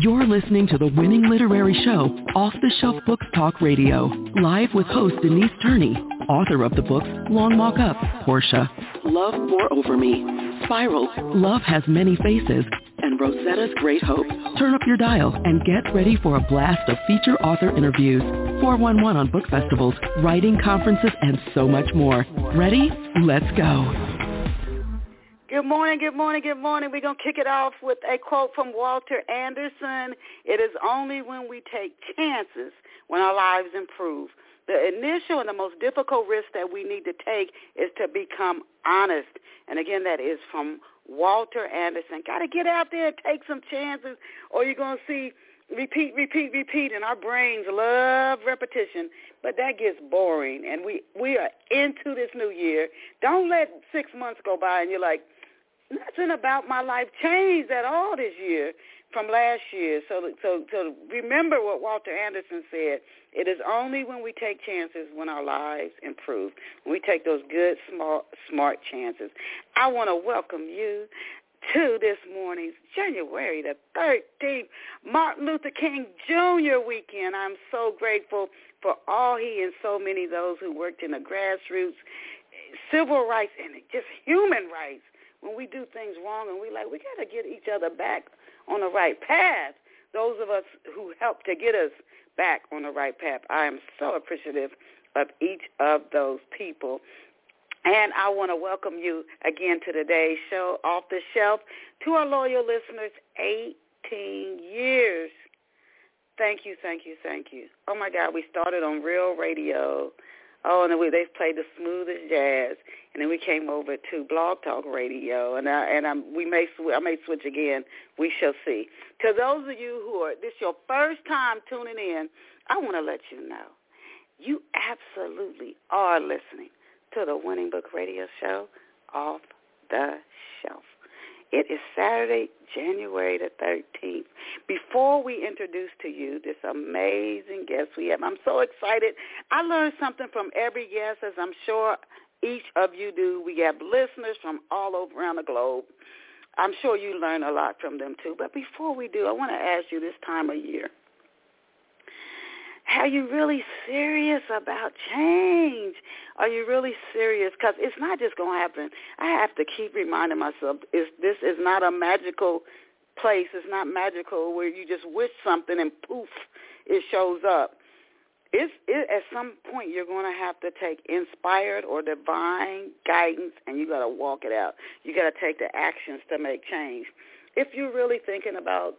You're listening to the winning literary show, Off the Shelf Books Talk Radio, live with host Denise Turney, author of the books Long Walk Up, Portia, Love Pour Over Me, Spiral, Love Has Many Faces, and Rosetta's Great Hope. Turn up your dial and get ready for a blast of feature author interviews, 411 on book festivals, writing conferences, and so much more. Ready? Let's go. Good morning, good morning, good morning. We're going to kick it off with a quote from Walter Anderson. It is only when we take chances when our lives improve. The initial and the most difficult risk that we need to take is to become honest. And again, that is from Walter Anderson. Got to get out there and take some chances or you're going to see repeat, repeat, repeat, and our brains love repetition, but that gets boring. And we we are into this new year. Don't let six months go by and you're like, nothing about my life changed at all this year from last year. So, so, so remember what Walter Anderson said. It is only when we take chances when our lives improve. When we take those good, smart, smart chances. I want to welcome you to this morning's January the 13th Martin Luther King Jr. weekend. I'm so grateful for all he and so many of those who worked in the grassroots, civil rights, and just human rights when we do things wrong and we like, we got to get each other back on the right path. Those of us who help to get us back on the right path, I am so appreciative of each of those people. And I want to welcome you again to today's show, Off the Shelf, to our loyal listeners, 18 years. Thank you, thank you, thank you. Oh, my God, we started on Real Radio Oh, and we, they played the smoothest jazz, and then we came over to Blog Talk Radio, and I, and I'm, we may sw- I may switch again. We shall see. To those of you who are this your first time tuning in, I want to let you know you absolutely are listening to the Winning Book Radio Show off the shelf. It is Saturday, January the 13th. Before we introduce to you this amazing guest we have, I'm so excited. I learned something from every guest, as I'm sure each of you do. We have listeners from all over around the globe. I'm sure you learn a lot from them too. But before we do, I want to ask you this time of year, are you really serious about change? Are you really serious? Because it's not just going to happen. I have to keep reminding myself, is this is not a magical place. It's not magical where you just wish something and poof, it shows up. It's, it, at some point you're going to have to take inspired or divine guidance and you got to walk it out. You got to take the actions to make change. If you're really thinking about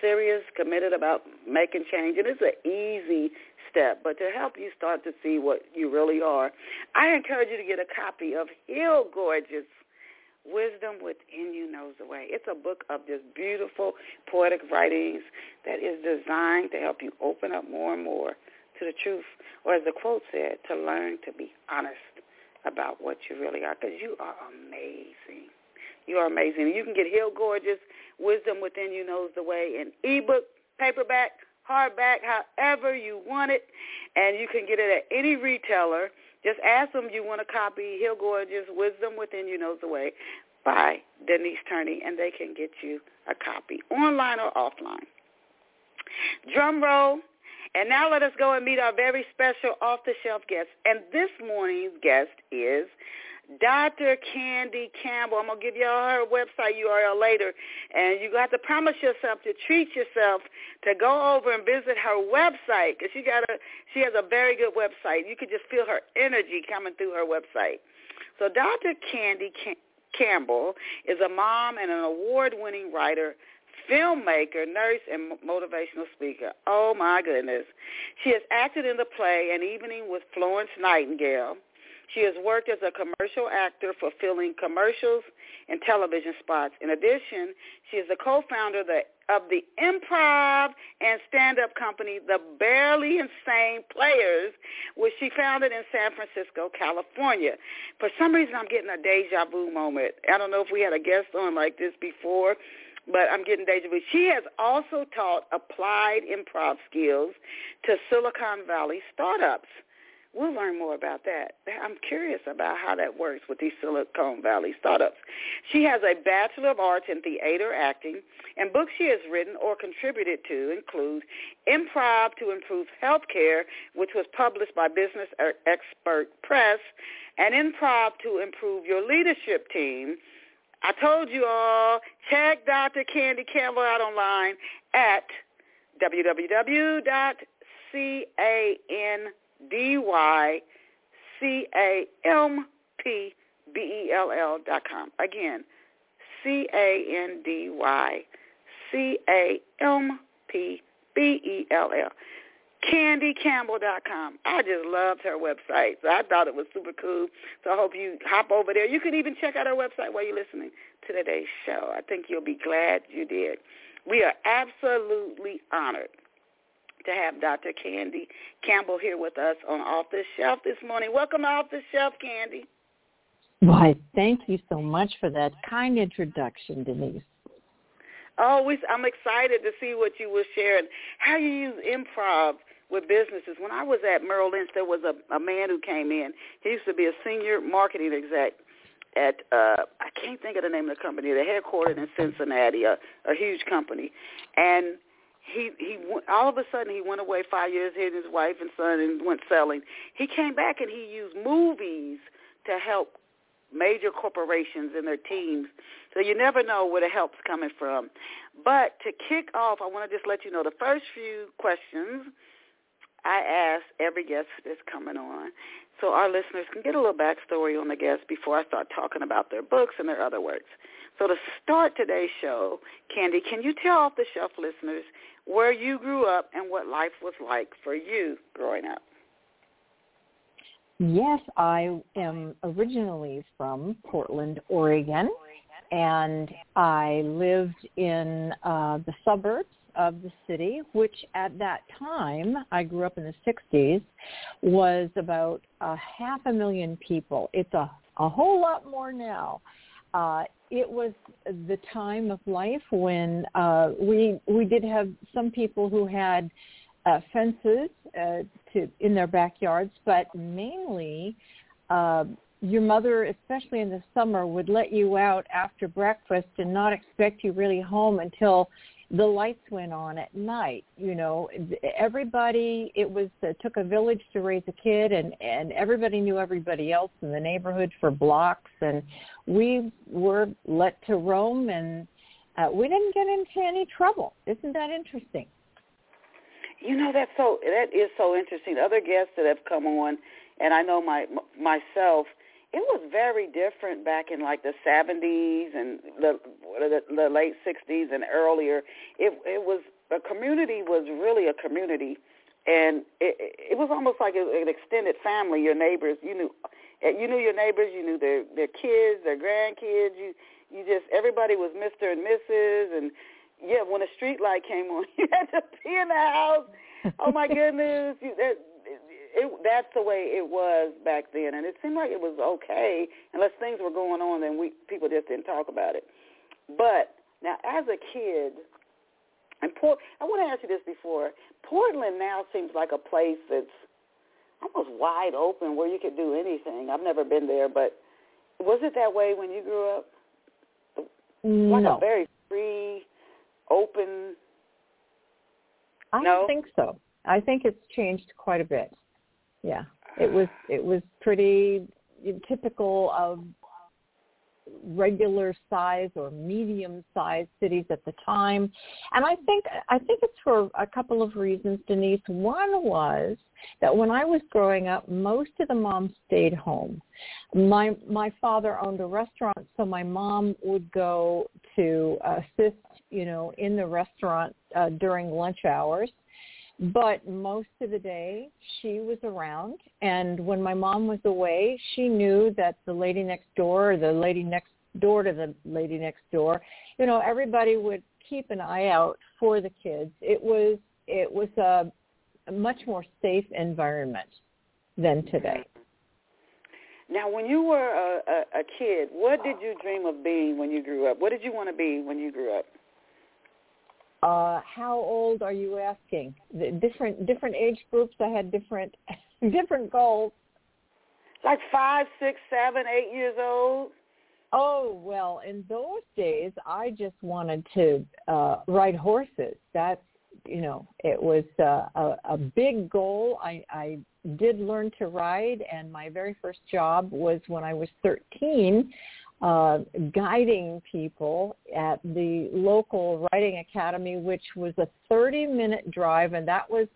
serious, committed about making change, and it's an easy step, but to help you start to see what you really are, I encourage you to get a copy of Heal Gorgeous Wisdom Within You Knows the Way. It's a book of just beautiful poetic writings that is designed to help you open up more and more to the truth, or as the quote said, to learn to be honest about what you really are, because you are amazing. You are amazing. You can get Heal Gorgeous Wisdom Within You Knows the Way in ebook, paperback, hardback, however you want it. And you can get it at any retailer. Just ask them you want a copy, Heal Gorgeous Wisdom Within You Knows the Way by Denise Turney, and they can get you a copy, online or offline. Drum roll. And now let us go and meet our very special off-the-shelf guest. And this morning's guest is Dr. Candy Campbell. I'm gonna give y'all her website URL later, and you got to promise yourself to treat yourself to go over and visit her website because she got a she has a very good website. You could just feel her energy coming through her website. So Dr. Candy Campbell is a mom and an award-winning writer, filmmaker, nurse, and motivational speaker. Oh my goodness. She has acted in the play An Evening with Florence Nightingale she has worked as a commercial actor fulfilling commercials and television spots. In addition, she is the co-founder of the, of the improv and stand-up company, The Barely Insane Players, which she founded in San Francisco, California. For some reason, I'm getting a deja vu moment. I don't know if we had a guest on like this before, but I'm getting deja vu. She has also taught applied improv skills to Silicon Valley startups We'll learn more about that. I'm curious about how that works with these Silicon Valley startups. She has a Bachelor of Arts in Theater Acting, and books she has written or contributed to include Improv to Improve Healthcare, which was published by Business er- Expert Press, and Improv to Improve Your Leadership Team. I told you all, check Dr. Candy Campbell out online at www.can D Y C A M P B E L L dot com. Again, C A N D Y C A M P B E L L. CandyCampbell.com. I just loved her website. So I thought it was super cool. So I hope you hop over there. You can even check out her website while you're listening to today's show. I think you'll be glad you did. We are absolutely honored to have Dr. Candy Campbell here with us on Off the Shelf this morning. Welcome to Off the Shelf, Candy. Why, thank you so much for that kind introduction, Denise. Oh, we, I'm excited to see what you will share and how you use improv with businesses. When I was at Merrill Lynch, there was a, a man who came in. He used to be a senior marketing exec at uh I can't think of the name of the company. They're headquartered in Cincinnati, a, a huge company, and he he all of a sudden he went away five years, hid his wife and son, and went selling. He came back and he used movies to help major corporations and their teams. So you never know where the help's coming from. But to kick off, I want to just let you know the first few questions I ask every guest that's coming on, so our listeners can get a little backstory on the guest before I start talking about their books and their other works. So to start today's show, Candy, can you tell off the shelf listeners where you grew up and what life was like for you growing up. Yes, I am originally from Portland, Oregon, and I lived in uh, the suburbs of the city, which at that time, I grew up in the 60s, was about a half a million people. It's a, a whole lot more now. Uh, it was the time of life when uh, we we did have some people who had uh, fences uh, to in their backyards, but mainly uh, your mother, especially in the summer, would let you out after breakfast and not expect you really home until the lights went on at night you know. Everybody it was it took a village to raise a kid and and everybody knew everybody else in the neighborhood for blocks and we were let to roam and uh, we didn't get into any trouble. Isn't that interesting? You know that's so that is so interesting. Other guests that have come on and i know my myself it was very different back in like the 70s and the the, the late 60s and earlier. It it was a community was really a community, and it it was almost like an extended family. Your neighbors, you knew, eh, you knew your neighbors, you knew their their kids, their grandkids. You you just everybody was Mister and Mrs. and yeah, when a street light came on, you had to be in the house. Oh my goodness, you, that, it, that's the way it was back then, and it seemed like it was okay unless things were going on. Then we people just didn't talk about it. But now, as a kid, and Port, I want to ask you this before. Portland now seems like a place that's almost wide open where you could do anything. I've never been there, but was it that way when you grew up? Like no. a very free, open. I no? don't think so. I think it's changed quite a bit. Yeah, it was it was pretty typical of regular size or medium sized cities at the time. And i think i think it's for a couple of reasons denise. One was that when i was growing up most of the moms stayed home. My my father owned a restaurant so my mom would go to assist you know in the restaurant uh, during lunch hours but most of the day she was around. And when my mom was away she knew that the lady next door or the lady next door to the lady next door you know everybody would keep an eye out for the kids. It was it was a, a much more safe environment than today. Now when you were a, a, a kid what did you dream of being when you grew up? What did you want to be when you grew up uh, how old are you asking? The different different age groups. I had different different goals. Like five, six, seven, eight years old. Oh well, in those days, I just wanted to uh ride horses. That's you know, it was uh, a, a big goal. I, I did learn to ride, and my very first job was when I was 13, uh, guiding people at the local riding academy, which was a 30-minute drive, and that was,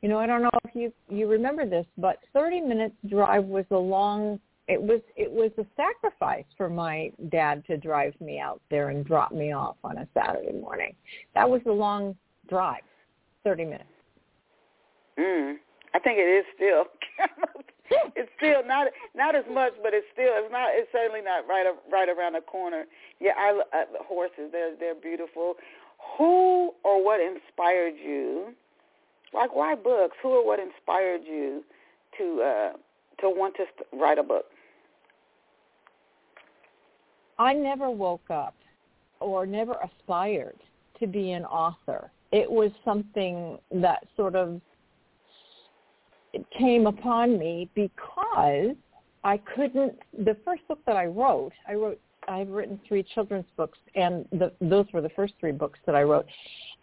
you know, I don't know if you you remember this, but 30 minutes drive was a long. It was it was a sacrifice for my dad to drive me out there and drop me off on a Saturday morning. That was a long drive, 30 minutes. Mm. I think it is still. it's still not not as much, but it's still it's not. It's certainly not right right around the corner. Yeah, I, I horses. They're they're beautiful. Who or what inspired you? Like why books? Who or what inspired you to uh, to want to write a book? I never woke up or never aspired to be an author. It was something that sort of came upon me because I couldn't. The first book that I wrote, I wrote. I've written three children's books, and the, those were the first three books that I wrote,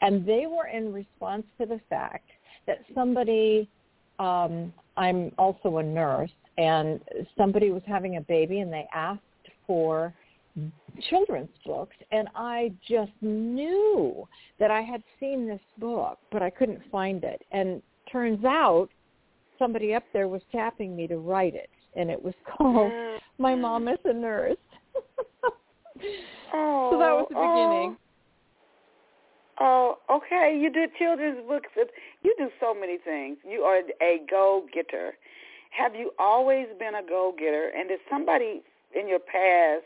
and they were in response to the fact that somebody. Um, I'm also a nurse, and somebody was having a baby, and they asked for children's books and I just knew that I had seen this book but I couldn't find it and turns out somebody up there was tapping me to write it, and it was called mm-hmm. "My Mom is a Nurse." oh, so that was the beginning. Oh, oh, okay. You did children's books. You do so many things. You are a go-getter. Have you always been a go-getter? And did somebody in your past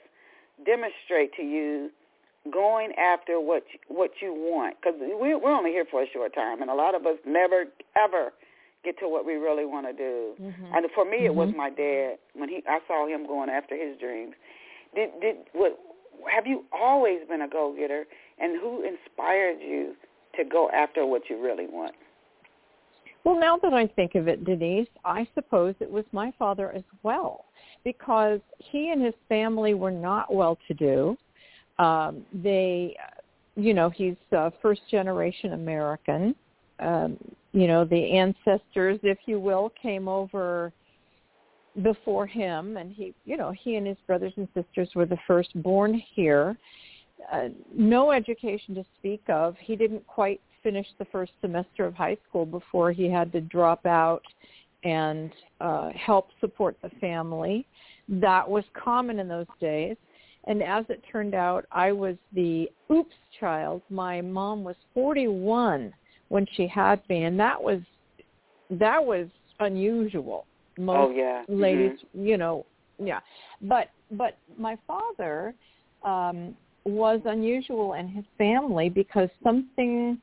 demonstrate to you going after what you, what you want? Because we, we're only here for a short time, and a lot of us never ever get to what we really want to do. Mm-hmm. And for me, mm-hmm. it was mm-hmm. my dad when he I saw him going after his dreams. Did did what? Have you always been a go getter? And who inspired you to go after what you really want? Well, now that I think of it, Denise, I suppose it was my father as well, because he and his family were not well-to-do. Um, they, you know, he's uh, first generation American. Um, you know, the ancestors, if you will, came over before him and he, you know, he and his brothers and sisters were the first born here. Uh, no education to speak of. He didn't quite finish the first semester of high school before he had to drop out and uh, help support the family. That was common in those days. And as it turned out, I was the oops child. My mom was 41 when she had me, and that was that was unusual. Most oh yeah, ladies, mm-hmm. you know, yeah. But but my father um, was unusual in his family because something,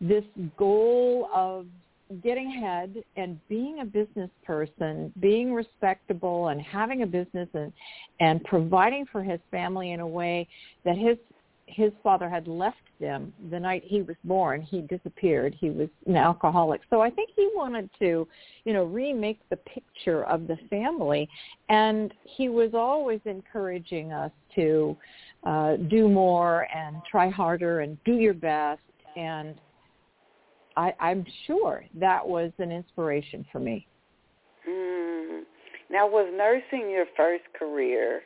this goal of getting ahead and being a business person, being respectable and having a business and and providing for his family in a way that his his father had left them the night he was born. He disappeared. He was an alcoholic. So I think he wanted to, you know, remake the picture of the family. And he was always encouraging us to uh, do more and try harder and do your best. And I, I'm sure that was an inspiration for me. Mm. Now, was nursing your first career?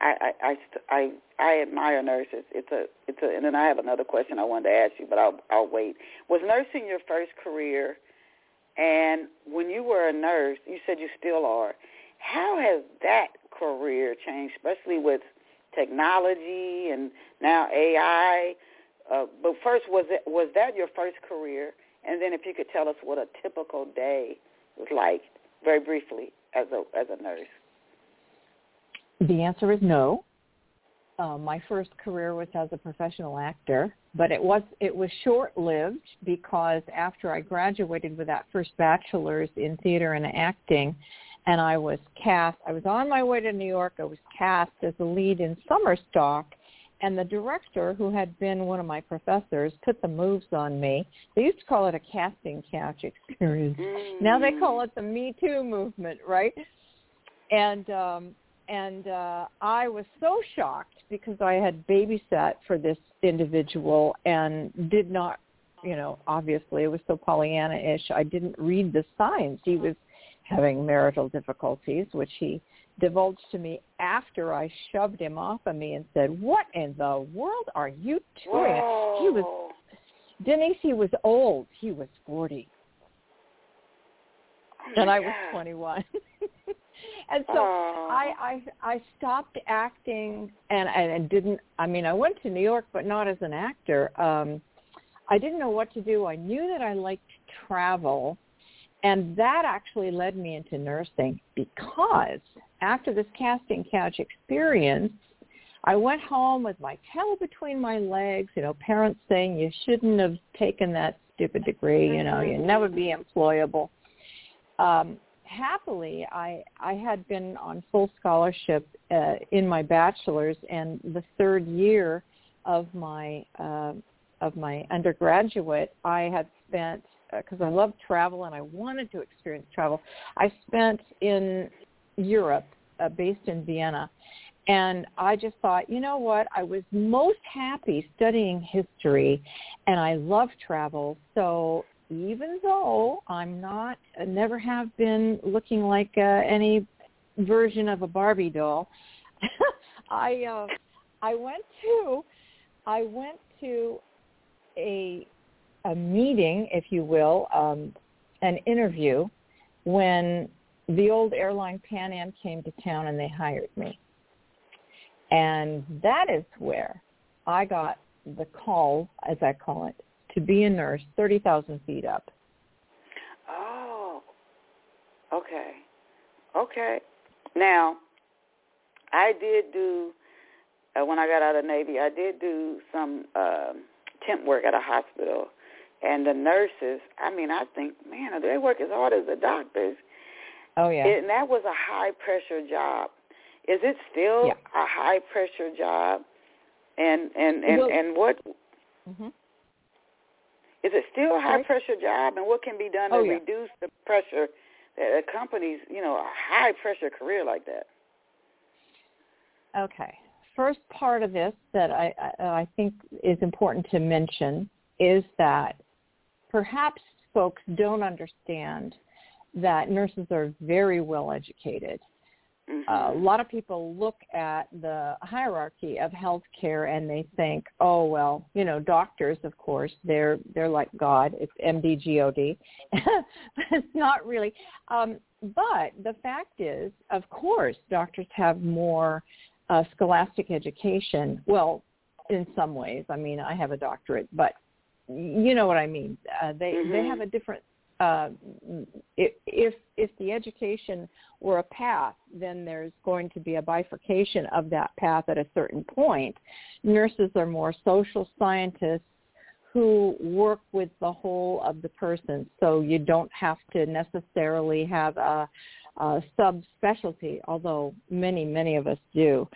I I I I admire nurses. It's a it's a and then I have another question I wanted to ask you, but I'll I'll wait. Was nursing your first career? And when you were a nurse, you said you still are. How has that career changed, especially with technology and now AI? Uh, but first, was it was that your first career? And then, if you could tell us what a typical day was like, very briefly, as a as a nurse. The answer is no. Uh, my first career was as a professional actor, but it was it was short-lived because after I graduated with that first bachelor's in theater and acting, and I was cast. I was on my way to New York. I was cast as the lead in Summer Stock, and the director, who had been one of my professors, put the moves on me. They used to call it a casting couch experience. Mm. Now they call it the Me Too movement, right? And um, and uh, I was so shocked because I had babysat for this individual and did not, you know, obviously it was so Pollyanna-ish. I didn't read the signs. He was having marital difficulties, which he divulged to me after I shoved him off of me and said, "What in the world are you doing?" Whoa. He was Denise. He was old. He was forty, Oh and I was twenty-one. and so Oh. I, I I stopped acting and and didn't. I mean, I went to New York, but not as an actor. Um, I didn't know what to do. I knew that I liked to travel, and that actually led me into nursing because after this casting couch experience, I went home with my tail between my legs. You know, parents saying you shouldn't have taken that stupid degree. You know, you'd never be employable. Um, happily, I I had been on full scholarship uh, in my bachelor's, and the third year of my uh, of my undergraduate, I had spent because I loved travel and I wanted to experience travel. I spent in Europe, uh, based in Vienna, and I just thought, you know what? I was most happy studying history, and I love travel. So even though I'm not, never have been looking like uh, any version of a Barbie doll, I uh, I went to I went to a a meeting, if you will, um, an interview when the old airline Pan Am came to town and they hired me. And that is where I got the call, as I call it, to be a nurse 30,000 feet up. Oh. Okay. Okay. Now, I did do uh, when I got out of the Navy. I did do some um, temp work at a hospital, and the nurses. I mean, I think, man, they work as hard as the doctors. Oh yeah. And that was a high pressure job. Is it still Yeah. a high pressure job? And and and Well- and what hmm is it still a high pressure job? And what can be done to Oh, yeah. reduce the pressure that accompanies, you know, a high pressure career like that? Okay. First part of this that I, I, I think is important to mention is that perhaps folks don't understand that nurses are very well educated. Mhm. Uh, a lot of people look at the hierarchy of healthcare and they think, oh well, you know, doctors, of course, they're they're like God. It's MD GOD. it's not really. Um, but the fact is, of course, doctors have more uh, scholastic education. Well, in some ways, I mean, I have a doctorate, but you know what I mean. Uh, they they Mhm. have a different. Uh, if if the education were a path, then there's going to be a bifurcation of that path at a certain point. Nurses are more social scientists who work with the whole of the person, so you don't have to necessarily have a, a subspecialty, although many, many of us do.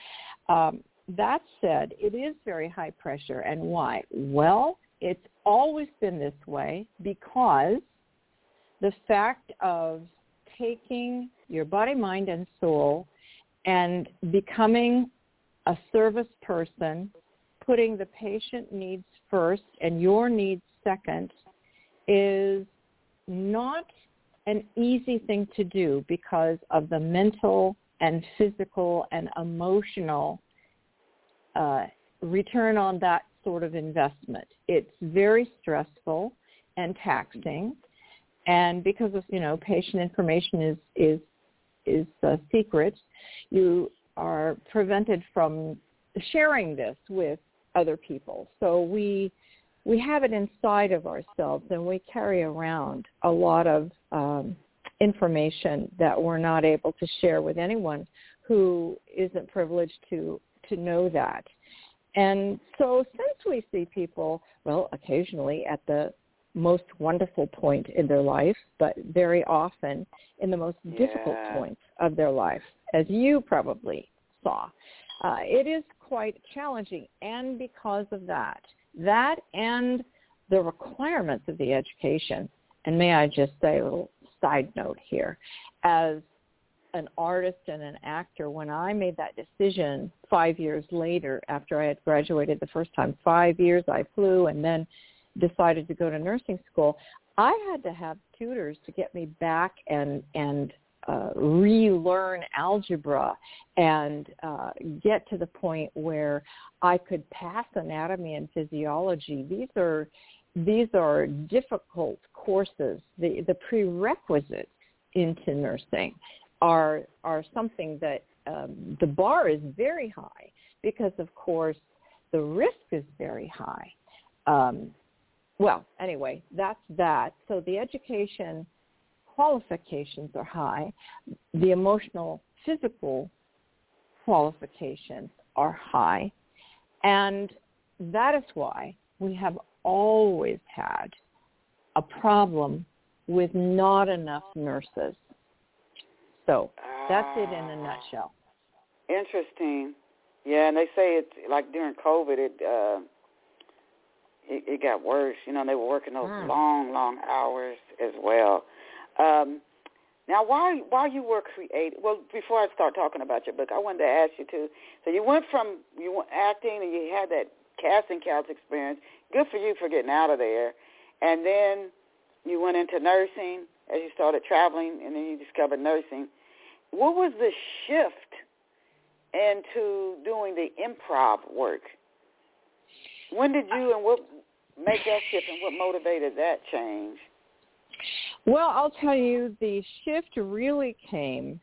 Um, that said, it is very high pressure, and why? Well, it's always been this way because the fact of taking your body, mind, and soul and becoming a service person, putting the patient needs first and your needs second is not an easy thing to do because of the mental and physical and emotional uh, return on that sort of investment. It's very stressful and taxing, and because of you know patient information is is is a secret, you are prevented from sharing this with other people. So we we have it inside of ourselves, and we carry around a lot of um, information that we're not able to share with anyone who isn't privileged to to know that. And so since we see people, well, occasionally at the most wonderful point in their life, but very often in the most difficult Yeah. point of their life, as you probably saw, uh, it is quite challenging. And because of that, that and the requirements of the education, and may I just say a little side note here, as an artist and an actor, when I made that decision five years later after I had graduated the first time, five years I flew and then decided to go to nursing school, I had to have tutors to get me back and and uh, relearn algebra and uh, get to the point where I could pass anatomy and physiology. These are these are difficult courses. The the prerequisites into nursing are are something that um, the bar is very high because of course the risk is very high. Um, well, anyway, that's that. So the education qualifications are high. The emotional, physical qualifications are high. And that is why we have always had a problem with not enough nurses. So that's it in a nutshell. Interesting. Yeah, and they say it's like during COVID, it uh, it, it got worse. You know, they were working those mm. long, long hours as well. Um, now, while while you were creating, well, before I start talking about your book, I wanted to ask you too. So you went from you went acting and you had that casting couch experience. Good for you for getting out of there, and then you went into nursing as you started traveling, and then you discovered nursing. What was the shift into doing the improv work? When did you and what make that shift and what motivated that change? Well, I'll tell you, the shift really came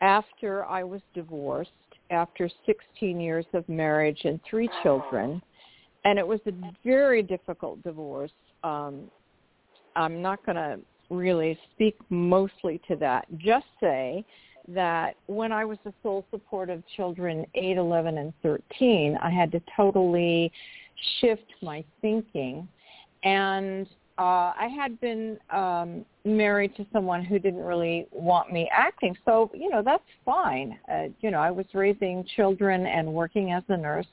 after I was divorced, after 16 years of marriage and three children. And it was a very difficult divorce. Um, I'm not going to really speak mostly to that. Just say that when I was the sole support of children 8, 11, and 13, I had to totally shift my thinking. And uh, I had been um, married to someone who didn't really want me acting. So, you know, that's fine. Uh, you know, I was raising children and working as a nurse.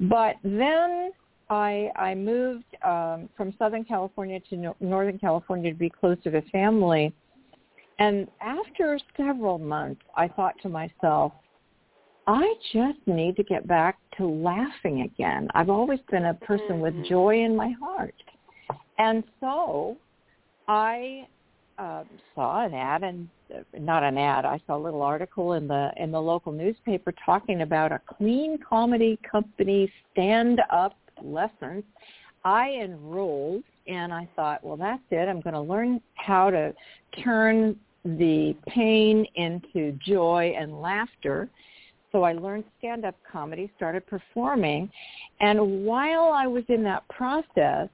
But then I, I moved um, from Southern California to no- Northern California to be closer to the family. And after several months, I thought to myself, I just need to get back to laughing again. I've always been a person with mm-hmm. joy in my heart. And so I uh, saw an ad and uh, not an ad. I saw a little article in the in the local newspaper talking about a clean comedy company stand up lessons. I enrolled and I thought, well, that's it. I'm going to learn how to turn the pain into joy and laughter. So I learned stand-up comedy, started performing, and while I was in that process,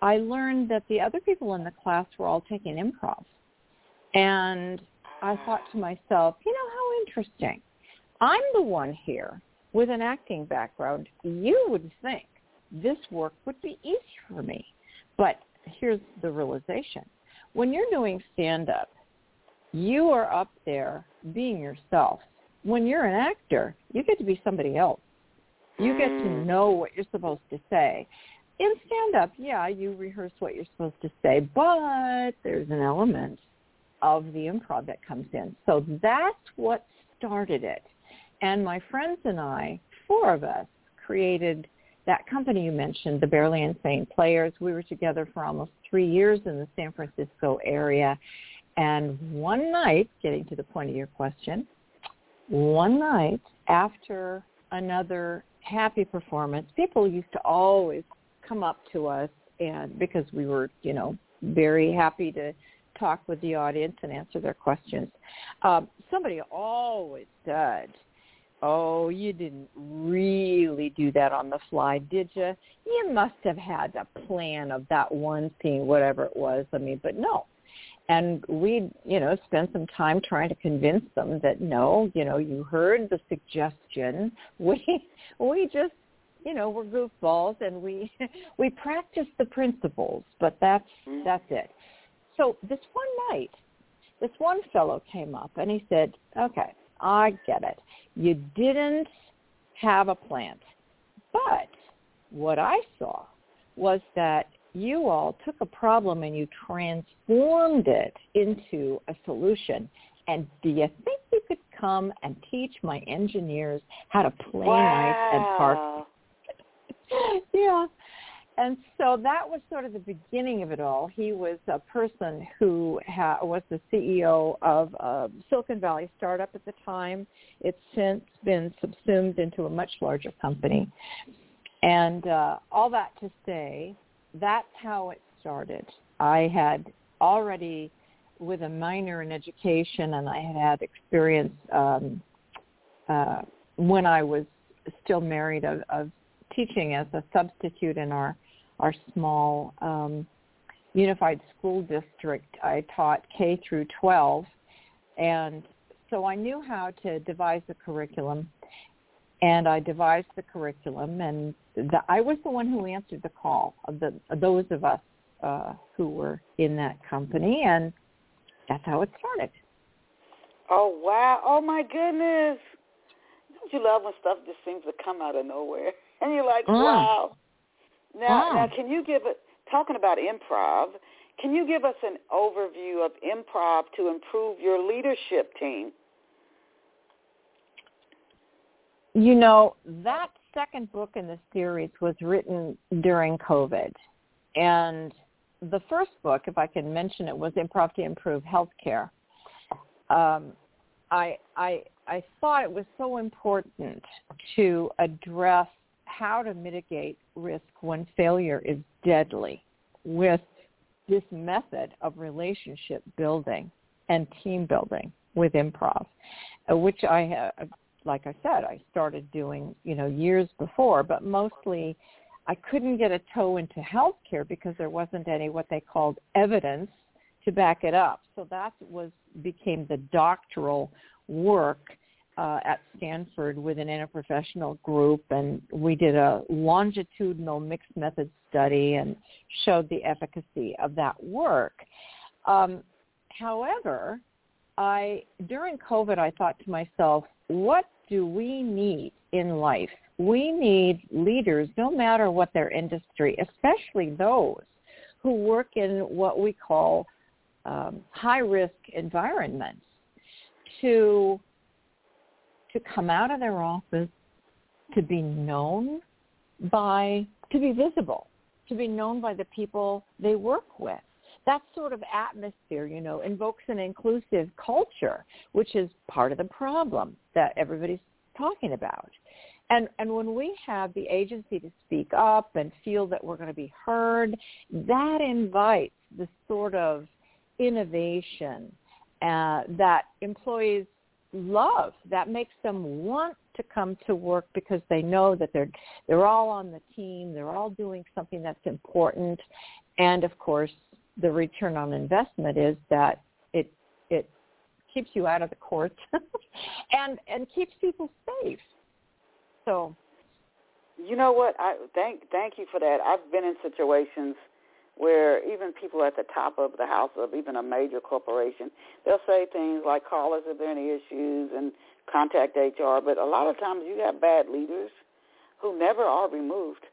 I learned that the other people in the class were all taking improv. And I thought to myself, you know, how interesting. I'm the one here with an acting background. You would think this work would be easy for me. But here's the realization. When you're doing stand-up, you are up there being yourself. When you're an actor, you get to be somebody else. You get to mm. know what you're supposed to say in stand up, yeah, you rehearse what you're supposed to say, but there's an element of the improv that comes in. So that's what started it. And my friends and I, four of us, created that company you mentioned, the Barely Insane Players. We were together for almost three years in the San Francisco area. And one night, getting to the point of your question, one night after another happy performance, people used to always come up to us and because we were, you know, very happy to talk with the audience and answer their questions. Um, somebody always said, oh, you didn't really do that on the fly, did you? You must have had a plan of that one scene, whatever it was. I mean, but no. And we, you know, spent some time trying to convince them that no, you know, you heard the suggestion. We we just you know we're goofballs and we we practice the principles but that's mm-hmm. that's it so this one night this one fellow came up and he said okay I get it. You didn't have a plant. But what I saw was that you all took a problem and you transformed it into a solution. And do you think you could come and teach my engineers how to play wow. nice and park? yeah. And so that was sort of the beginning of it all. He was a person who ha- was the CEO of a Silicon Valley startup at the time. It's since been subsumed into a much larger company. And uh, all that to say, that's how it started. I had already, with a minor in education, and I had had experience um, uh, when I was still married of, of teaching as a substitute in our our small um, unified school district. I taught K through 12, and so I knew how to devise the curriculum, and I devised the curriculum, and the, I was the one who answered the call of the of those of us uh, who were in that company, and that's how it started. Oh wow! Oh my goodness! Don't you love when stuff just seems to come out of nowhere, and you're like, mm. wow. Now, now, can you give it? Talking about improv, can you give us an overview of improv to improve your leadership team? You know, that second book in the series was written during COVID. And the first book, if I can mention it, was Improv to Improve Healthcare. Um, I, I, I thought it was so important to address how to mitigate risk when failure is deadly with this method of relationship building and team building with improv, uh, which I have, like I said, I started doing, you know, years before, but mostly I couldn't get a toe into healthcare because there wasn't any what they called evidence to back it up. So that was became the doctoral work uh, at Stanford with an interprofessional group, and we did a longitudinal mixed method study and showed the efficacy of that work. Um, however, I during COVID, I thought to myself, what do we need in life? We need leaders, no matter what their industry, especially those who work in what we call um, high risk environments, to to come out of their office, to be known by, to be visible, to be known by the people they work with. That sort of atmosphere, you know, invokes an inclusive culture, which is part of the problem that everybody's talking about. And and when we have the agency to speak up and feel that we're going to be heard, that invites the sort of innovation uh, that employees love that makes them want to come to work because they know that they're they're all on the team they're all doing something that's important and of course the return on investment is that it it keeps you out of the courts and and keeps people safe so you know what i thank thank you for that i've been in situations where even people at the top of the house of even a major corporation, they'll say things like, call us if there are any issues and contact HR. But a lot of times you have bad leaders who never are removed.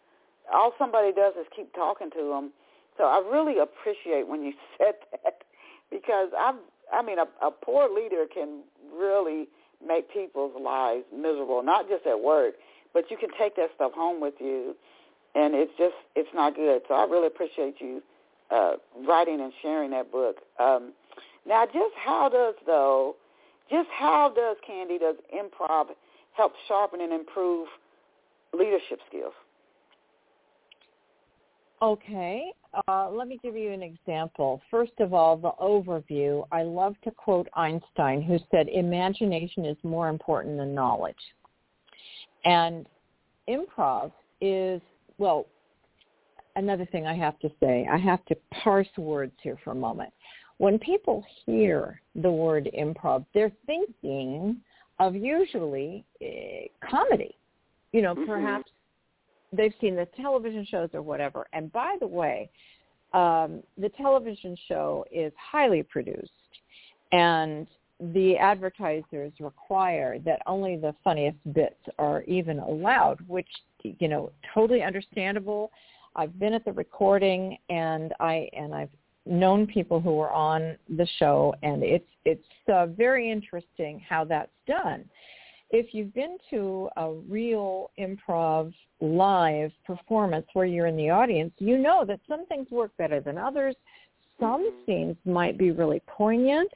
All somebody does is keep talking to them. So I really appreciate when you said that because I've, I mean, a, a poor leader can really make people's lives miserable, not just at work, but you can take that stuff home with you and it's just it's not good. So I really appreciate you uh, writing and sharing that book. Um, now, just how does though, just how does Candy does improv help sharpen and improve leadership skills? Okay, uh, let me give you an example. First of all, the overview. I love to quote Einstein, who said, "Imagination is more important than knowledge," and improv is well, another thing I have to say, I have to parse words here for a moment. When people hear the word improv, they're thinking of usually uh, comedy. You know, mm-hmm. perhaps they've seen the television shows or whatever. And by the way, um, the television show is highly produced and the advertisers require that only the funniest bits are even allowed, which you know totally understandable. I've been at the recording and I and I've known people who were on the show, and it's it's uh, very interesting how that's done. If you've been to a real improv live performance where you're in the audience, you know that some things work better than others. Some mm-hmm. scenes might be really poignant.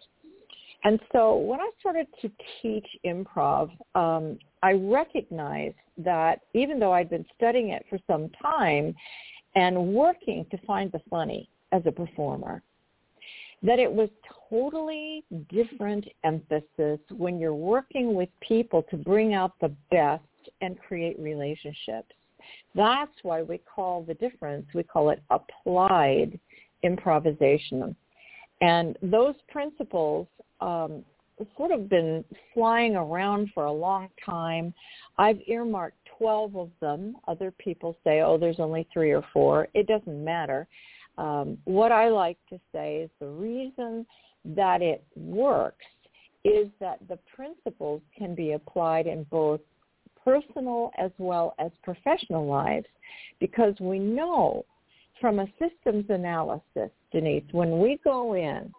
And so when I started to teach improv, um, I recognized that even though I'd been studying it for some time and working to find the funny as a performer, that it was totally different emphasis when you're working with people to bring out the best and create relationships. That's why we call the difference, we call it applied improvisation. And those principles um, sort of been flying around for a long time. I've earmarked 12 of them. Other people say, oh, there's only three or four. It doesn't matter. Um, what I like to say is the reason that it works is that the principles can be applied in both personal as well as professional lives. Because we know from a systems analysis, Denise, when we go in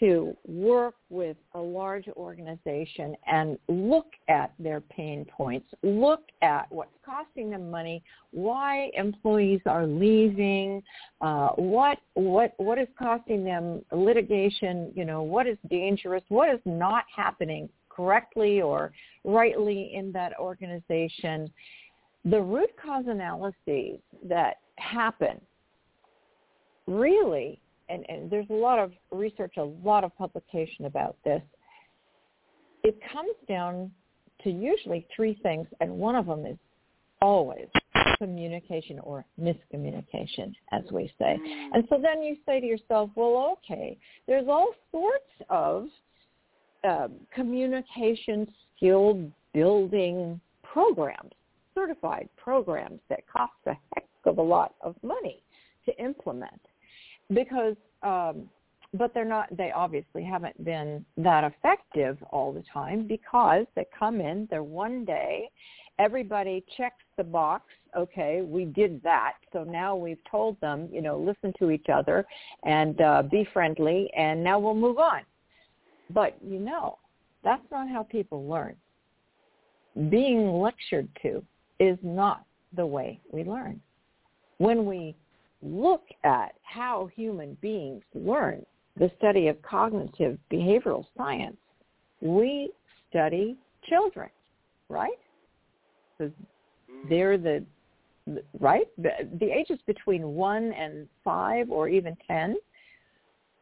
to work with a large organization and look at their pain points, look at what's costing them money, why employees are leaving, uh, what what what is costing them litigation, you know, what is dangerous, what is not happening correctly or rightly in that organization. The root cause analyses that happen really and, and there's a lot of research, a lot of publication about this. It comes down to usually three things, and one of them is always communication or miscommunication, as we say. Mm. And so then you say to yourself, well, okay, there's all sorts of uh, communication skill building programs, certified programs that cost a heck of a lot of money to implement because um, but they're not they obviously haven't been that effective all the time because they come in they're one day everybody checks the box okay we did that. So now we've told them you know listen to each other and uh, be friendly and now we'll move on. But you know that's not how people learn. Being lectured to is not the way we learn. When we look at how human beings learn, the study of cognitive behavioral science, we study children, right? Because mm-hmm. they're the right the, the ages between one and five or even ten.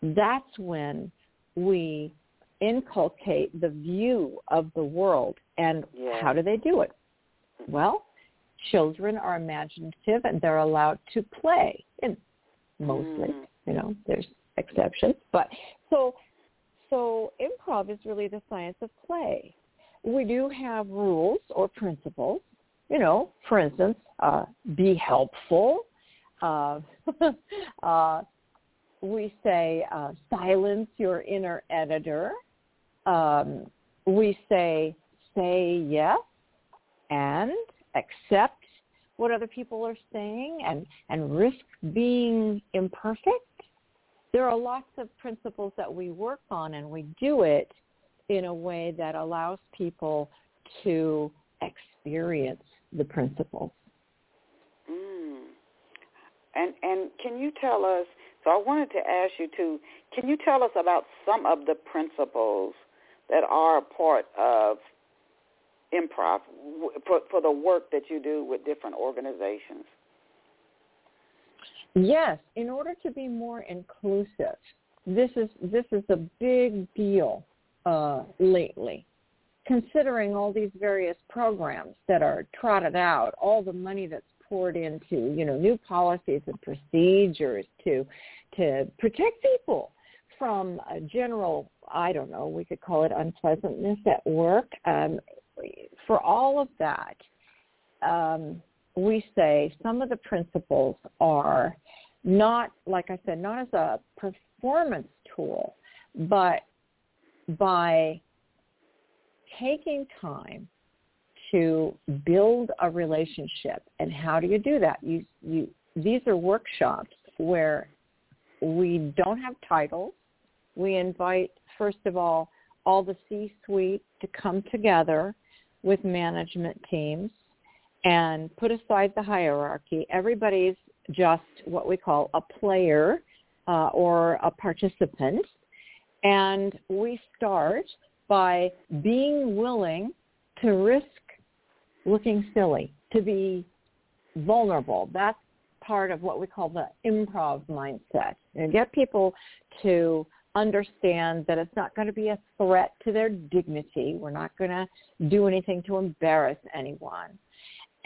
That's when we inculcate the view of the world and yeah. how do they do it? Well, children are imaginative and they're allowed to play and mostly mm. you know there's exceptions. But so so improv is really the science of play. We do have rules or principles. You know for instance uh, be helpful. Uh, uh, we say uh, silence your inner editor. Um, we say say yes and accept what other people are saying and, and risk being imperfect. There are lots of principles that we work on and we do it in a way that allows people to experience the principles. Mm. And and can you tell us? So I wanted to ask you to. Can you tell us about some of the principles that are a part of improv for, for the work that you do with different organizations? Yes, in order to be more inclusive, this is this is a big deal uh, lately. Considering all these various programs that are trotted out, all the money that's poured into, you know, new policies and procedures to to protect people from a general, I don't know, we could call it unpleasantness at work. Um, for all of that, um, we say some of the principles are not, like I said, not as a performance tool, but by taking time to build a relationship. And how do you do that? You, you, these are workshops where we don't have titles. We invite, first of all, all the C-suite to come together with management teams and put aside the hierarchy. Everybody's just what we call a player uh, or a participant. And we start by being willing to risk looking silly, to be vulnerable. That's part of what we call the improv mindset. And get people to understand that it's not going to be a threat to their dignity. We're not going to do anything to embarrass anyone.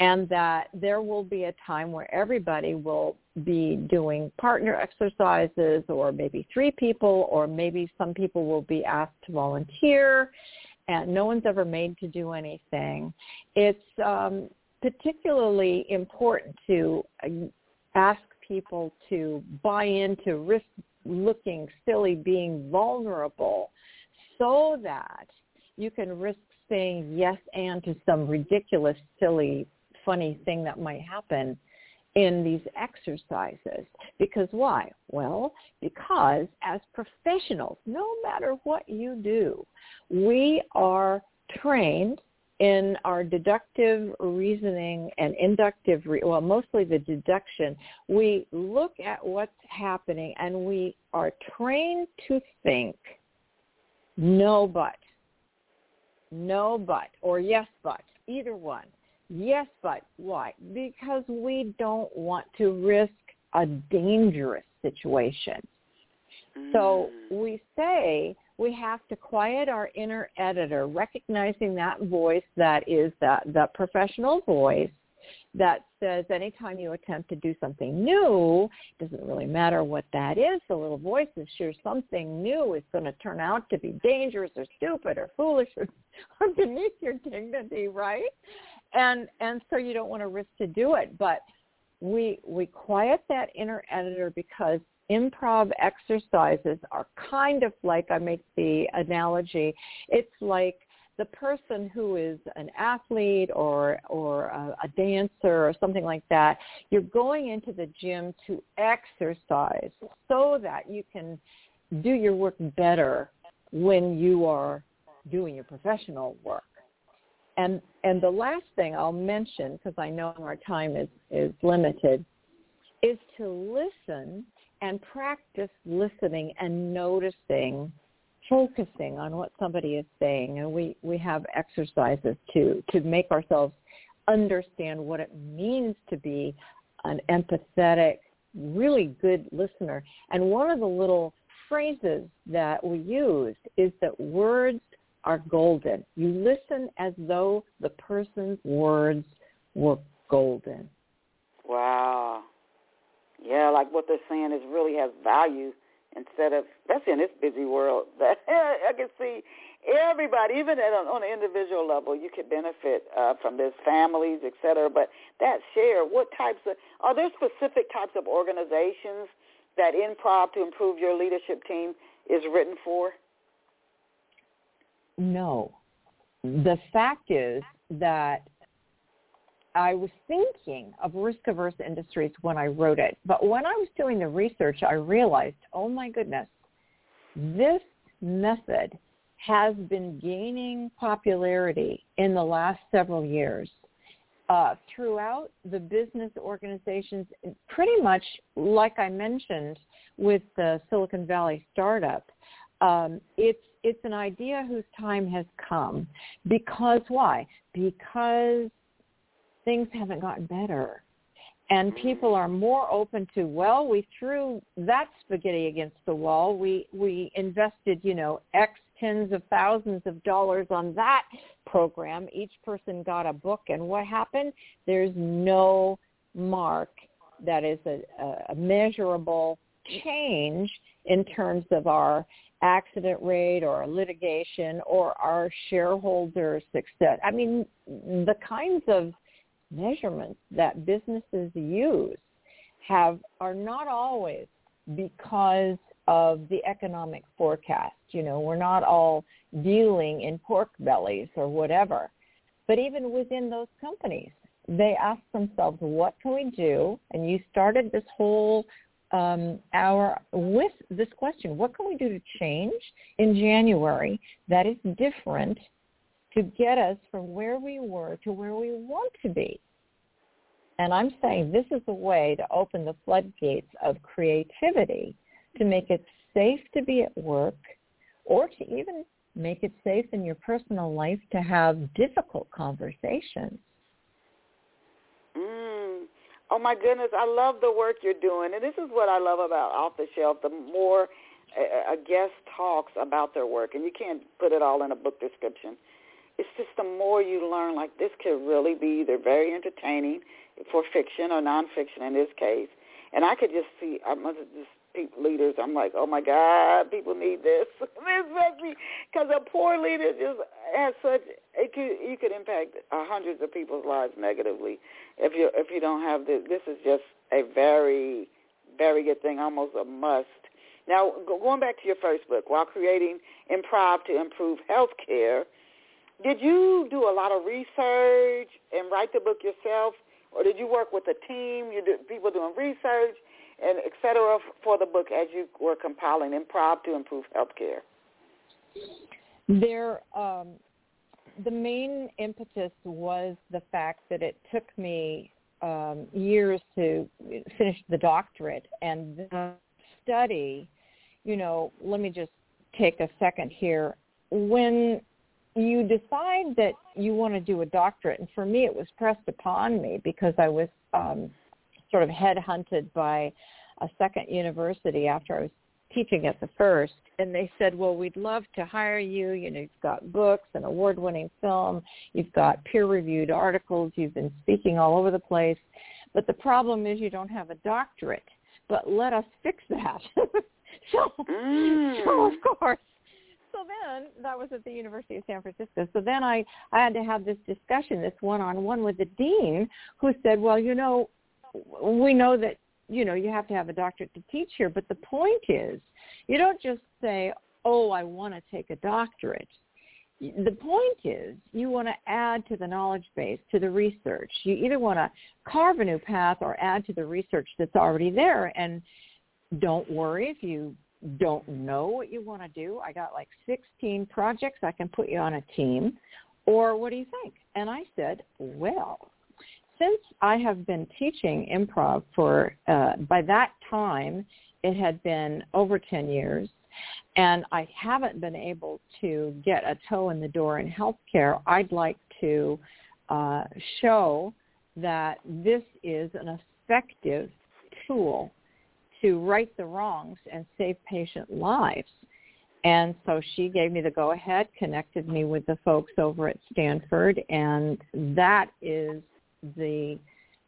And that there will be a time where everybody will be doing partner exercises or maybe three people or maybe some people will be asked to volunteer and no one's ever made to do anything. It's um, particularly important to uh, ask people to buy into risk looking silly, being vulnerable, so that you can risk saying yes and to some ridiculous, silly, funny thing that might happen in these exercises. Because why? Well, because as professionals, no matter what you do, we are trained in our deductive reasoning and inductive, re- well, mostly the deduction, we look at what's happening and we are trained to think no but, no but, or yes but, either one. Yes but. Why? Because we don't want to risk a dangerous situation. Mm. So we say we have to quiet our inner editor, recognizing that voice that is that, professional voice that says anytime you attempt to do something new, doesn't really matter what that is, the little voice is sure something new is going to turn out to be dangerous or stupid or foolish or, or beneath your dignity, right? And and so you don't want to risk to do it, but we we quiet that inner editor because improv exercises are kind of like I make the analogy. It's like the person who is an athlete or or a, a dancer or something like that. You're going into the gym to exercise so that you can do your work better when you are doing your professional work. And and the last thing I'll mention because I know our time is is limited is to listen and practice listening and noticing, focusing on what somebody is saying. And we, we have exercises to, to make ourselves understand what it means to be an empathetic, really good listener. And one of the little phrases that we use is that words are golden. You listen as though the person's words were golden. Wow. Yeah, like what they're saying is really has value instead of especially in this busy world that I can see everybody, even at on an individual level, you could benefit uh, from this, families, et cetera. But that share, what types of are there specific types of organizations that improv to improve your leadership team is written for? No. The fact is that I was thinking of risk-averse industries when I wrote it. But when I was doing the research, I realized, oh my goodness, this method has been gaining popularity in the last several years uh, throughout the business organizations, pretty much like I mentioned with the Silicon Valley startup. Um, it's it's an idea whose time has come because why? Because things haven't gotten better. And mm. people are more open to, well, we threw that spaghetti against the wall. We we invested, you know, X tens of thousands of dollars on that program. Each person got a book and what happened? There's no mark that is a, a measurable change in terms of our accident rate or litigation or our shareholder success. I mean, the kinds of measurements that businesses use have are not always because of the economic forecast. You know, we're not all dealing in pork bellies or whatever. But even within those companies, they ask themselves, what can we do? And you started this whole um, hour with this question, what can we do to change in January that is different to get us from where we were to where we want to be? And I'm saying this is a way to open the floodgates of creativity to make it safe to be at work or to even make it safe in your personal life to have difficult conversations. Mm. Oh my goodness, I love the work you're doing. And this is what I love about Off the Shelf. The more a guest talks about their work, and you can't put it all in a book description. It's just the more you learn, like this could really be either very entertaining for fiction or nonfiction in this case. And I could just see, I must have just leaders. I'm like, oh my God, people need this. this makes me because a poor leader just has such it could you could impact hundreds of people's lives negatively if you if you don't have this. This is just a very very good thing, almost a must. Now, going back to your first book, while creating improv to improve healthcare, did you do a lot of research and write the book yourself, or did you work with a team? You did people doing research and et cetera for the book as you were compiling improv to improve healthcare? There, um, the main impetus was the fact that it took me um, years to finish the doctorate, and the study. You know, let me just take a second here. When you decide that you want to do a doctorate, and for me it was pressed upon me because I was um, sort of headhunted by a second university after I was teaching at the first and they said, well, we'd love to hire you. You know, you've got books, an award-winning film, you've got peer-reviewed articles, you've been speaking all over the place. But the problem is you don't have a doctorate. But let us fix that. so, mm. so of course, so then that was at the University of San Francisco. So then I, I had to have this discussion, this one-on-one with the dean who said, well, you know, we know that you know you have to have a doctorate to teach here but the point is you don't just say oh i want to take a doctorate the point is you want to add to the knowledge base to the research. You either want to carve a new path or add to the research that's already there. And don't worry if you don't know what you want to do. I got like 16 projects i can put you on a team or what do you think? And i said well since I have been teaching improv for, uh, by that time, it had been over 10 years, and I haven't been able to get a toe in the door in healthcare, I'd like to uh, show that this is an effective tool to right the wrongs and save patient lives. And so she gave me the go-ahead, connected me with the folks over at Stanford, and that is the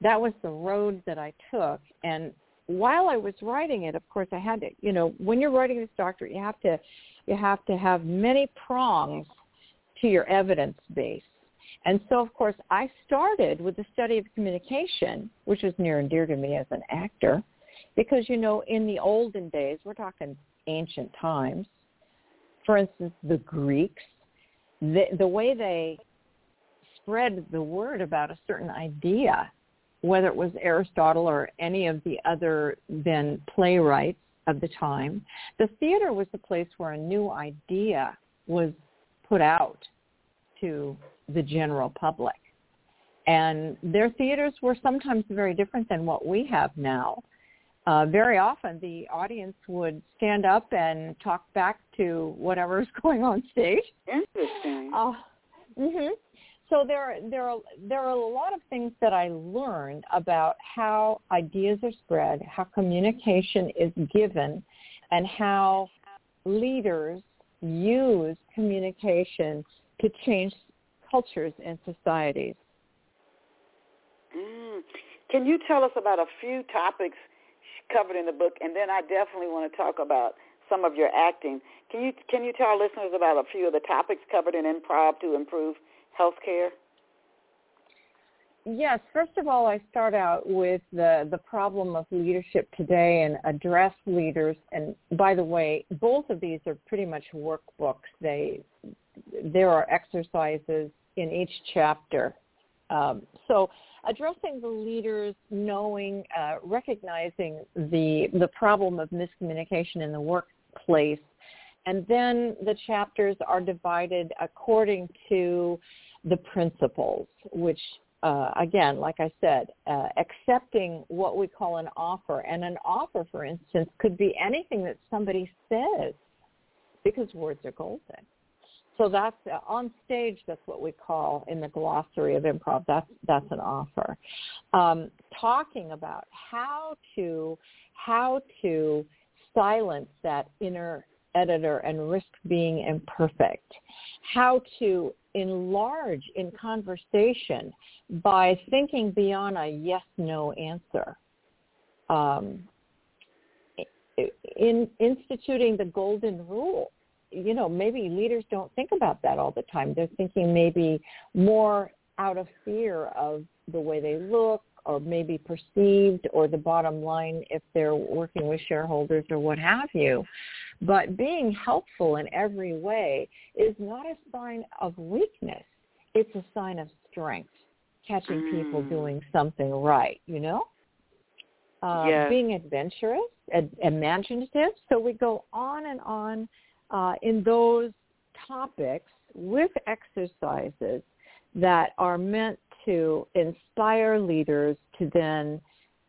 that was the road that I took and while I was writing it, of course, I had to, you know, when you're writing this doctorate, you have to, you have to have many prongs to your evidence base. And so, of course, I started with the study of communication, which was near and dear to me as an actor, because, you know, in the olden days, we're talking ancient times, for instance, the Greeks, the, the way they spread the word about a certain idea, whether it was Aristotle or any of the other then playwrights of the time. The theater was the place where a new idea was put out to the general public. And their theaters were sometimes very different than what we have now. Uh, very often the audience would stand up and talk back to whatever whatever's going on stage. Interesting. Uh, mm-hmm so there there are there are a lot of things that I learned about how ideas are spread, how communication is given, and how leaders use communication to change cultures and societies. Mm. Can you tell us about a few topics covered in the book, and then I definitely want to talk about some of your acting. Can you can you tell listeners about a few of the topics covered in improv to improve healthcare? Yes, first of all, I start out with the the problem of leadership today and address leaders. And by the way, both of these are pretty much workbooks. They there are exercises in each chapter. Um, so addressing the leaders, knowing, uh, recognizing the the problem of miscommunication in the workplace, and then the chapters are divided according to the principles, which uh, again, like I said, uh, accepting what we call an offer. And an offer, for instance, could be anything that somebody says because words are golden. So that's uh, on stage. That's what we call in the glossary of improv. That's that's an offer. Um, talking about how to how to silence that inner editor and risk being imperfect. How to enlarge in conversation by thinking beyond a yes/no answer. Um, in instituting the golden rule, you know, maybe leaders don't think about that all the time. They're thinking maybe more out of fear of the way they look or maybe perceived or the bottom line if they're working with shareholders or what have you. But being helpful in every way is not a sign of weakness. It's a sign of strength, catching mm. people doing something right, you know? Uh, yes. Being adventurous, ad- imaginative. So we go on and on uh, in those topics with exercises that are meant to inspire leaders to then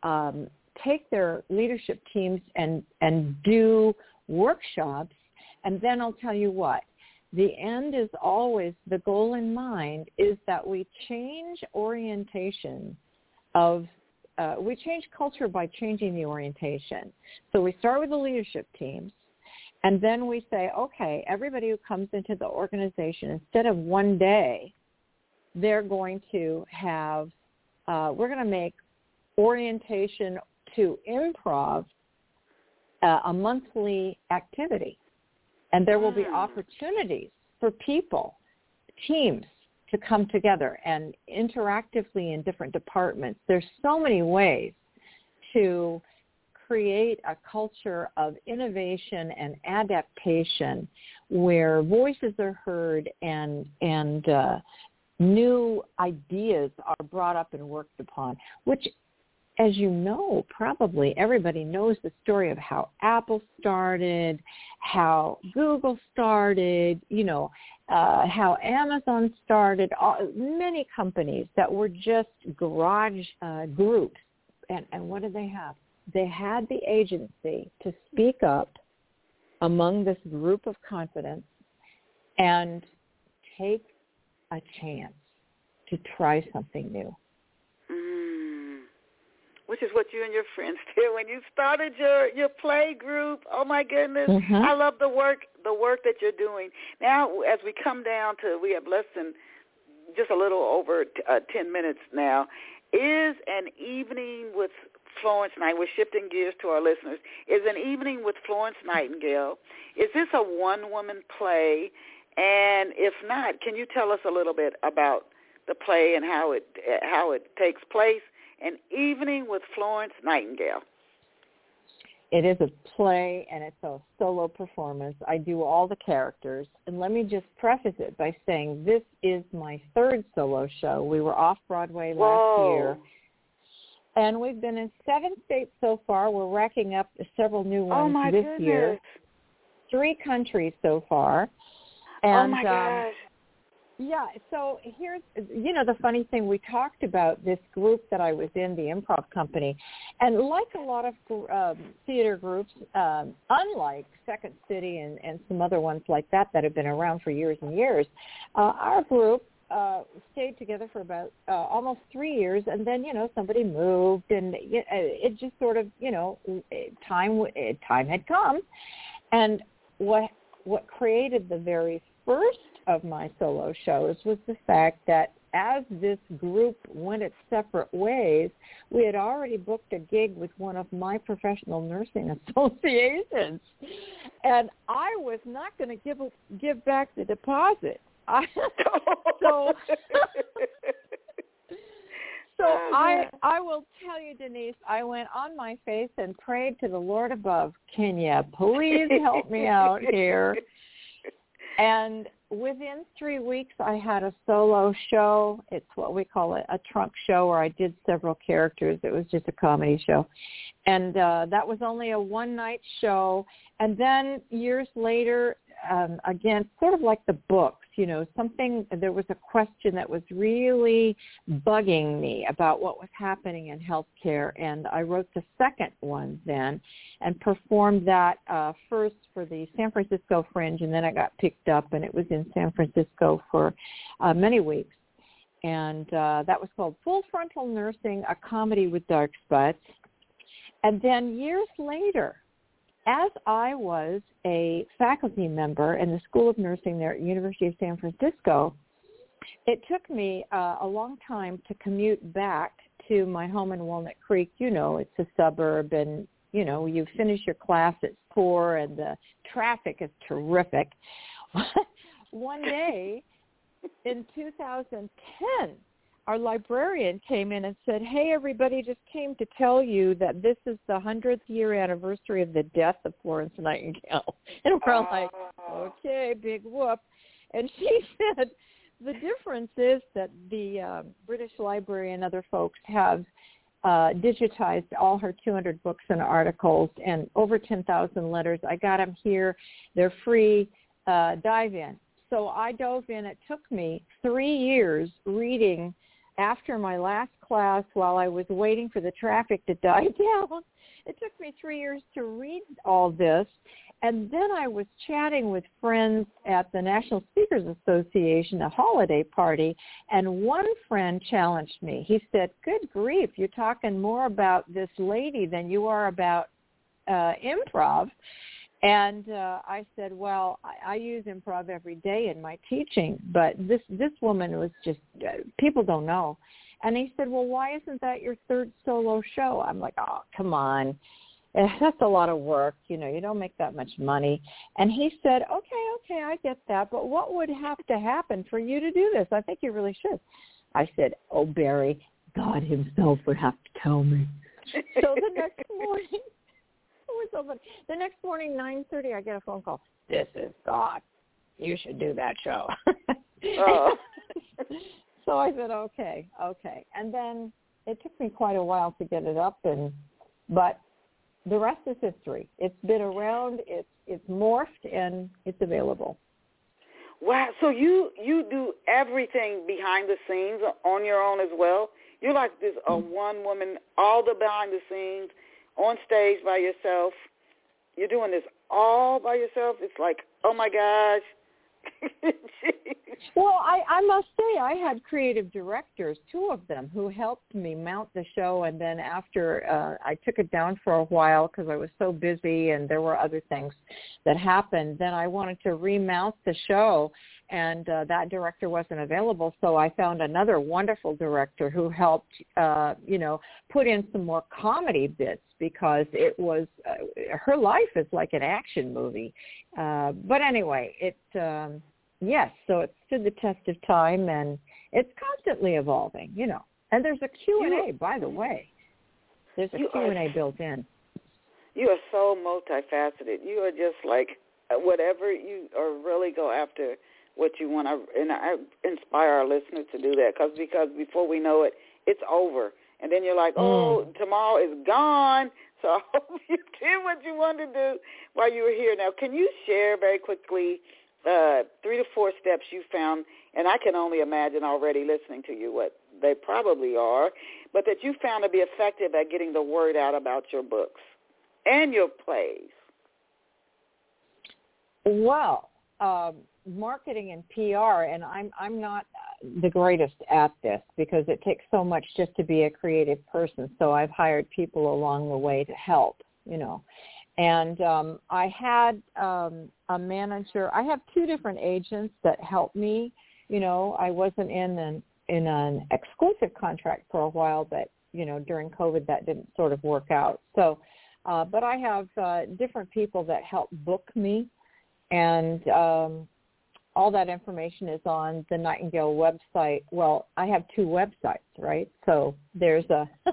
um, take their leadership teams and, and do workshops. And then I'll tell you what, the end is always, the goal in mind is that we change orientation of, uh, we change culture by changing the orientation. So we start with the leadership teams. And then we say, okay, everybody who comes into the organization, instead of one day, they're going to have, uh, we're going to make orientation to improv uh, a monthly activity. And there will be hmm. opportunities for people, teams, to come together and interactively in different departments. There's so many ways to create a culture of innovation and adaptation where voices are heard and and uh, new ideas are brought up and worked upon, which as you know, probably everybody knows the story of how Apple started, how Google started, you know, uh, how Amazon started, all, many companies that were just garage uh, groups. And, and what did they have? They had the agency to speak up among this group of confidence and take a chance to try something new which is what you and your friends did when you started your your play group. Oh my goodness, mm-hmm. I love the work the work that you're doing. Now, as we come down to, we have less than just a little over uh, ten minutes now. Is an evening with Florence Night. We're shifting gears to our listeners. Is an evening with Florence Nightingale. Is this a one-woman play? And if not, can you tell us a little bit about the play and how it how it takes place an Evening with Florence Nightingale. It is a play and it's a solo performance. I do all the characters. And let me just preface it by saying this is my third solo show. We were off Broadway last Whoa. year. And we've been in seven states so far. We're racking up several new oh ones this goodness. year. Three countries so far. Oh and, oh my um, gosh. Yeah, so here's, you know, the funny thing, we talked about this group that I was in, the improv company, and like a lot of um, theater groups, um, unlike Second City and, and some other ones like that that have been around for years and years, uh, our group uh, stayed together for about uh, almost three years, and then you know somebody moved, and it, it just sort of you know time time had come, and what what created the very first of my solo shows was the fact that as this group went its separate ways, we had already booked a gig with one of my professional nursing associations, and I was not going to give give back the deposit. I, so So I I will tell you, Denise, I went on my face and prayed to the Lord above. Can you please help me out here? And within three weeks, I had a solo show. It's what we call a, a trunk show, where I did several characters. It was just a comedy show, and uh, that was only a one night show. And then years later, um, again, sort of like the books, you know, something, there was a question that was really bugging me about what was happening in healthcare. And I wrote the second one then and performed that uh, first for the San Francisco Fringe. And then I got picked up and it was in San Francisco for uh, many weeks. And uh, that was called Full Frontal Nursing, a comedy with dark spots. And then years later, as I was a faculty member in the School of Nursing there at University of San Francisco, it took me uh, a long time to commute back to my home in Walnut Creek. You know, it's a suburb and, you know, you finish your class at four and the traffic is terrific. One day in 2010, our librarian came in and said, hey, everybody just came to tell you that this is the 100th year anniversary of the death of Florence Nightingale. And we're oh. like, okay, big whoop. And she said, the difference is that the uh, British Library and other folks have uh, digitized all her 200 books and articles and over 10,000 letters. I got them here. They're free. Uh, dive in. So I dove in. It took me three years reading after my last class while I was waiting for the traffic to die down. It took me three years to read all this. And then I was chatting with friends at the National Speakers Association, a holiday party, and one friend challenged me. He said, good grief, you're talking more about this lady than you are about uh, improv. And uh, I said, well, I, I use improv every day in my teaching, but this this woman was just uh, people don't know. And he said, well, why isn't that your third solo show? I'm like, oh, come on. That's a lot of work. You know, you don't make that much money. And he said, okay, okay, I get that. But what would have to happen for you to do this? I think you really should. I said, oh, Barry, God himself would have to tell me. So the next morning, was so funny. The next morning, nine thirty, I get a phone call. This is God. You should do that show. Oh. so I said, okay, okay. And then it took me quite a while to get it up, and but the rest is history. It's been around. It's it's morphed, and it's available. Wow. So you you do everything behind the scenes on your own as well. You're like this a Mm-hmm. one woman, all the behind the scenes, on stage by yourself. You're doing this all by yourself. It's like, oh my gosh. Well, I, I must say I had creative directors, two of them, who helped me mount the show. And then after uh, I took it down for a while because I was so busy and there were other things that happened, then I wanted to remount the show. And uh, that director wasn't available, so I found another wonderful director who helped, uh, you know, put in some more comedy bits because it was uh, her life is like an action movie. Uh, but anyway, it um, yes, so it stood the test of time, and it's constantly evolving, you know. And there's a Q and A, by the way. There's a You q&a built in. you are so multifaceted. You are just like whatever you or really go after what you want. to, and I inspire our listeners to do that because because before we know it, it's over, and then you're like, oh, tomorrow is gone. So I hope you did what you wanted to do while you were here. Now, can you share very quickly uh, three to four steps you found? And I can only imagine already listening to you what they probably are, but that you found to be effective at getting the word out about your books and your plays. Well, um, marketing and PR, and I'm I'm not the greatest at this because it takes so much just to be a creative person. So I've hired people along the way to help, you know. And um, I had um, a manager. I have two different agents that help me. You know, I wasn't in an in an exclusive contract for a while, but you know, during COVID that didn't sort of work out. So, uh, but I have uh, different people that help book me and um, all that information is on the Nightingale website. Well, I have two websites, right? So there's a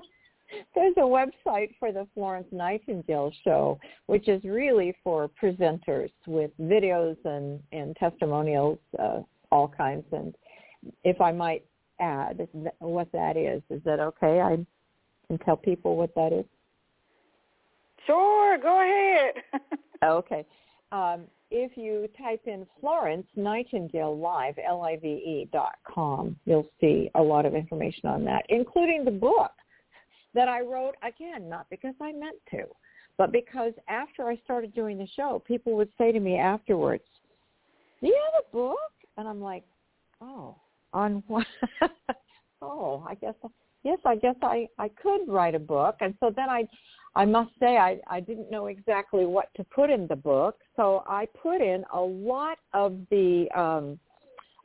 there's a website for the Florence Nightingale show, which is really for presenters with videos and, and testimonials, uh, all kinds. And if I might add what that is, is that okay? I can tell people what that is. Sure, go ahead. okay. Um, if you type in Florence Nightingale Live, L-I-V-E dot com, you'll see a lot of information on that, including the book that I wrote, again, not because I meant to, but because after I started doing the show, people would say to me afterwards, do you have a book? And I'm like, oh, on what? oh, I guess, yes, I guess I, I could write a book. And so then I I must say I, I didn't know exactly what to put in the book, so I put in a lot of the um,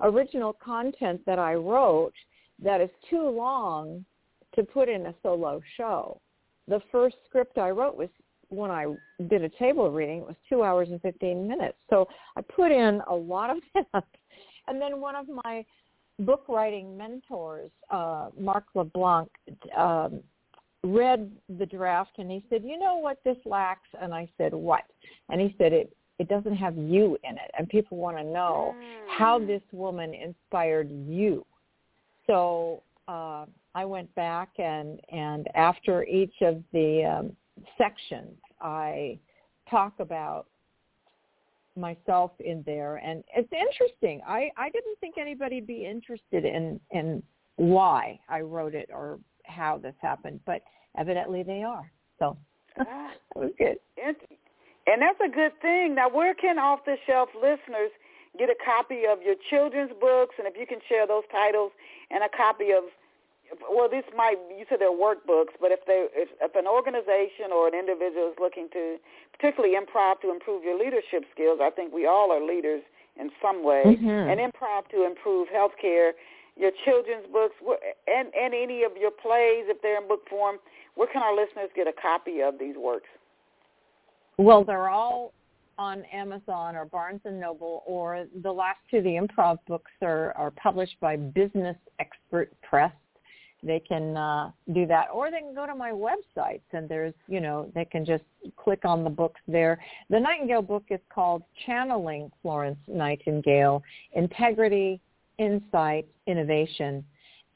original content that I wrote that is too long to put in a solo show. The first script I wrote was when I did a table reading, it was two hours and 15 minutes. So I put in a lot of that. And then one of my book writing mentors, uh, Mark LeBlanc, um, read the draft and he said, you know what this lacks? And I said, what? And he said, it, it doesn't have you in it. And people want to know mm. how this woman inspired you. So uh, I went back and, and after each of the um, sections, I talk about myself in there and it's interesting i i didn't think anybody'd be interested in in why i wrote it or how this happened, but evidently they are. So that was good. And that's a good thing. Now, where can off-the-shelf listeners get a copy of your children's books, and if you can share those titles and a copy of well, this might you said they're workbooks, but if they if, if an organization or an individual is looking to particularly improv to improve your leadership skills, I think we all are leaders in some way, mm-hmm. and improv to improve healthcare your children's books, and, and any of your plays, if they're in book form, where can our listeners get a copy of these works? Well, they're all on Amazon or Barnes and Noble, or the last two, the improv books, are, are published by Business Expert Press. They can uh, do that, or they can go to my websites, and there's, you know, they can just click on the books there. The Nightingale book is called Channeling Florence Nightingale: Integrity, insight, innovation.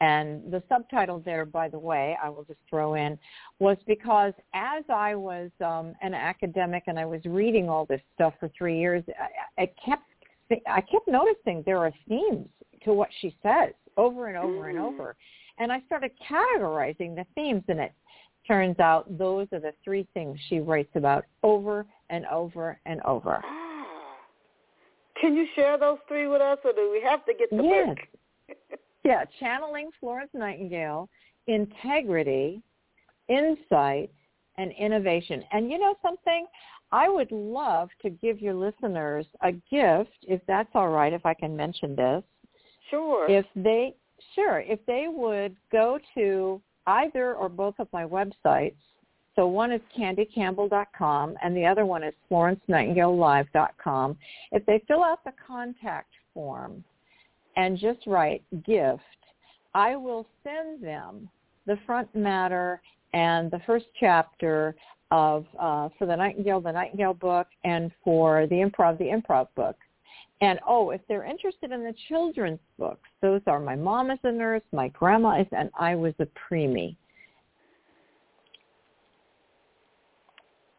And the subtitle there, by the way, I will just throw in, was because as I was um, an academic and I was reading all this stuff for three years, I, I kept I kept noticing there are themes to what she says over and over mm. and over, and I started categorizing the themes, and it turns out those are the three things she writes about over and over and over. Can you share those three with us, or do we have to get the yes. book? yeah, channeling Florence Nightingale, integrity, insight, and innovation. And you know something? I would love to give your listeners a gift, if that's all right, if I can mention this. Sure. If they sure, if they would go to either or both of my websites, so one is candycampbell.com and the other one is florencenightingalelive.com. If they fill out the contact form and just write gift, I will send them the front matter and the first chapter of uh, for the Nightingale, the Nightingale book, and for the Improv, the Improv book. And oh, if they're interested in the children's books, those are My Mom is a Nurse, My Grandma is, and I Was a Preemie.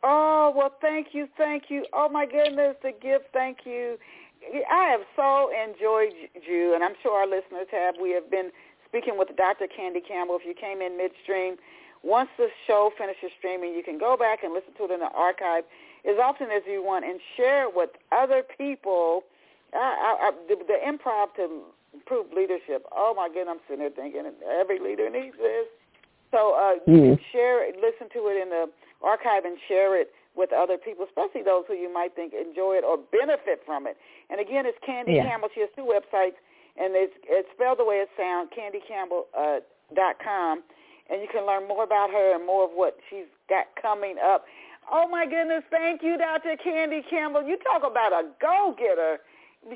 Oh, well, thank you, thank you. Oh, my goodness, the gift, thank you. I have so enjoyed you, and I'm sure our listeners have. We have been speaking with Dr. Candy Campbell. If you came in midstream, once the show finishes streaming, you can go back and listen to it in the archive as often as you want and share it with other people. I, I, the, the improv to improve leadership. Oh, my goodness, I'm sitting there thinking every leader needs this. So uh, you mm. can share it, listen to it in the archive and share it with other people, especially those who you might think enjoy it or benefit from it. And again, it's Candy yeah. Campbell. She has two websites, and it's, it's spelled the way it sounds, candycampbell.com. Uh, and you can learn more about her and more of what she's got coming up. Oh, my goodness. Thank you, Dr. Candy Campbell. You talk about a go-getter.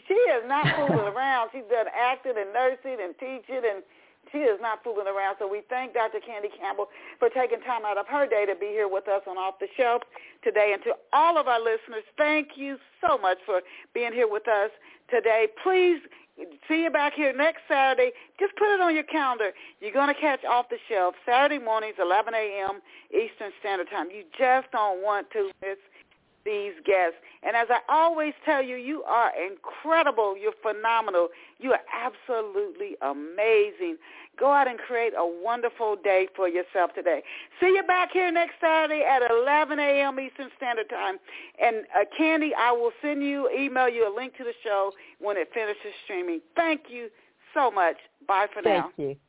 she is not fooling around. She's done acting and nursing and teaching and she is not fooling around. So we thank Dr. Candy Campbell for taking time out of her day to be here with us on Off the Shelf today. And to all of our listeners, thank you so much for being here with us today. Please see you back here next Saturday. Just put it on your calendar. You're going to catch Off the Shelf Saturday mornings, 11 a.m. Eastern Standard Time. You just don't want to miss these guests. And as I always tell you, you are incredible. You're phenomenal. You are absolutely amazing. Go out and create a wonderful day for yourself today. See you back here next Saturday at 11 a.m. Eastern Standard Time. And uh, Candy, I will send you, email you a link to the show when it finishes streaming. Thank you so much. Bye for Thank now. Thank you.